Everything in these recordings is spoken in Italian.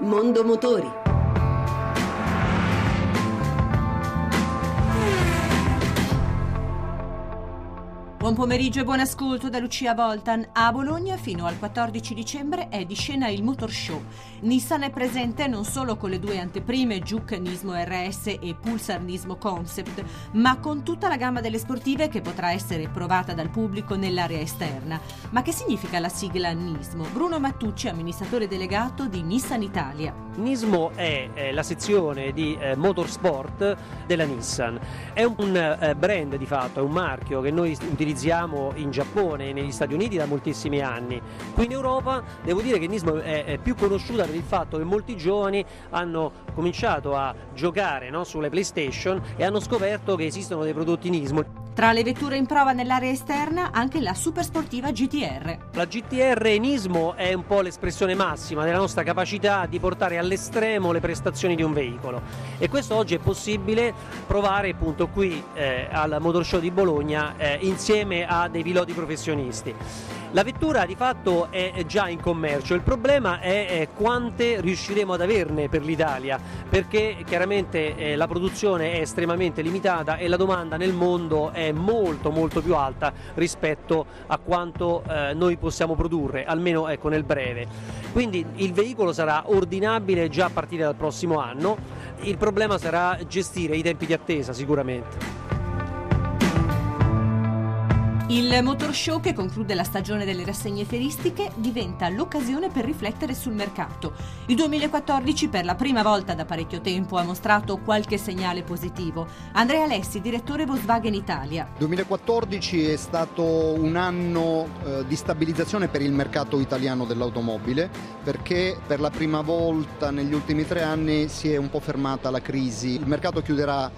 Mondo Motori Buon pomeriggio e buon ascolto da Lucia Voltan. A Bologna fino al 14 dicembre è di scena il Motor Show. Nissan è presente non solo con le due anteprime Juke Nismo RS e Pulsar Nismo Concept, ma con tutta la gamma delle sportive che potrà essere provata dal pubblico nell'area esterna. Ma che significa la sigla Nismo? Bruno Mattucci, amministratore delegato di Nissan Italia. Nismo è eh, la sezione di eh, motorsport della Nissan. È un, eh, brand di fatto, è un marchio che noi utilizziamo utilizziamo in Giappone e negli Stati Uniti da moltissimi anni. Qui in Europa devo dire che Nismo è, è più conosciuta per il fatto che molti giovani hanno cominciato a giocare no, sulle PlayStation e hanno scoperto che esistono dei prodotti Nismo. Tra le vetture in prova nell'area esterna anche la supersportiva GTR. La GTR Nismo è un po' l'espressione massima della nostra capacità di portare all'estremo le prestazioni di un veicolo e questo oggi è possibile provare appunto qui eh, al Motor Show di Bologna eh, insieme a dei piloti professionisti. La vettura di fatto è già in commercio, il problema è quante riusciremo ad averne per l'Italia, perché chiaramente eh, la produzione è estremamente limitata e la domanda nel mondo è molto molto più alta rispetto a quanto eh, noi possiamo produrre, almeno ecco, nel breve. Quindi il veicolo sarà ordinabile già a partire dal prossimo anno, il problema sarà gestire i tempi di attesa sicuramente. Il Motor Show che conclude la stagione delle rassegne feristiche diventa l'occasione per riflettere sul mercato. Il 2014 per la prima volta da parecchio tempo ha mostrato qualche segnale positivo. Andrea Alessi, direttore Volkswagen Italia. 2014 è stato un anno eh, di stabilizzazione per il mercato italiano dell'automobile perché per la prima volta negli ultimi tre anni si è un po' fermata la crisi. Il mercato chiuderà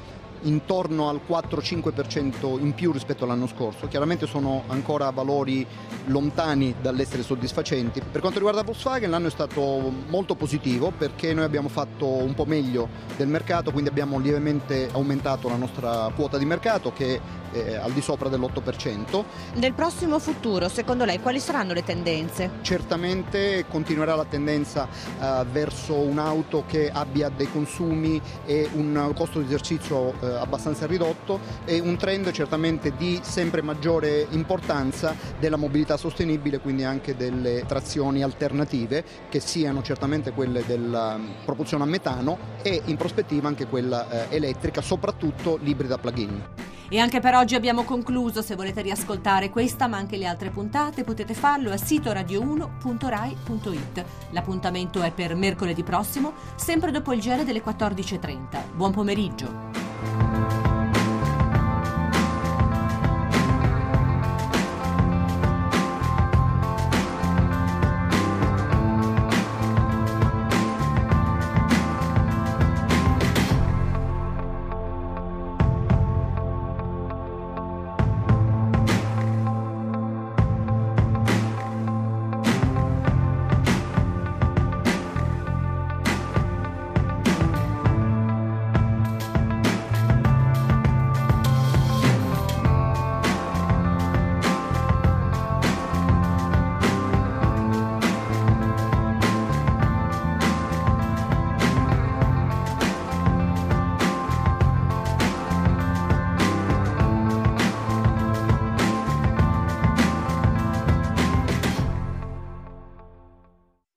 intorno al 4-5% in più rispetto all'anno scorso. Chiaramente sono ancora valori lontani dall'essere soddisfacenti. Per quanto riguarda Volkswagen l'anno è stato molto positivo perché noi abbiamo fatto un po' meglio del mercato, quindi abbiamo lievemente aumentato la nostra quota di mercato che è al di sopra dell'8%. Nel prossimo futuro, secondo lei, quali saranno le tendenze? Certamente continuerà la tendenza uh, verso un'auto che abbia dei consumi e un costo di esercizio uh, abbastanza ridotto e un trend certamente di sempre maggiore importanza della mobilità sostenibile, quindi anche delle trazioni alternative che siano certamente quelle della propulsione a metano e in prospettiva anche quella uh, elettrica, soprattutto l'ibrida plug-in. E anche per oggi abbiamo concluso. Se volete riascoltare questa ma anche le altre puntate potete farlo a sito radio1.rai.it. L'appuntamento è per mercoledì prossimo, sempre dopo il giro delle 14.30. Buon pomeriggio.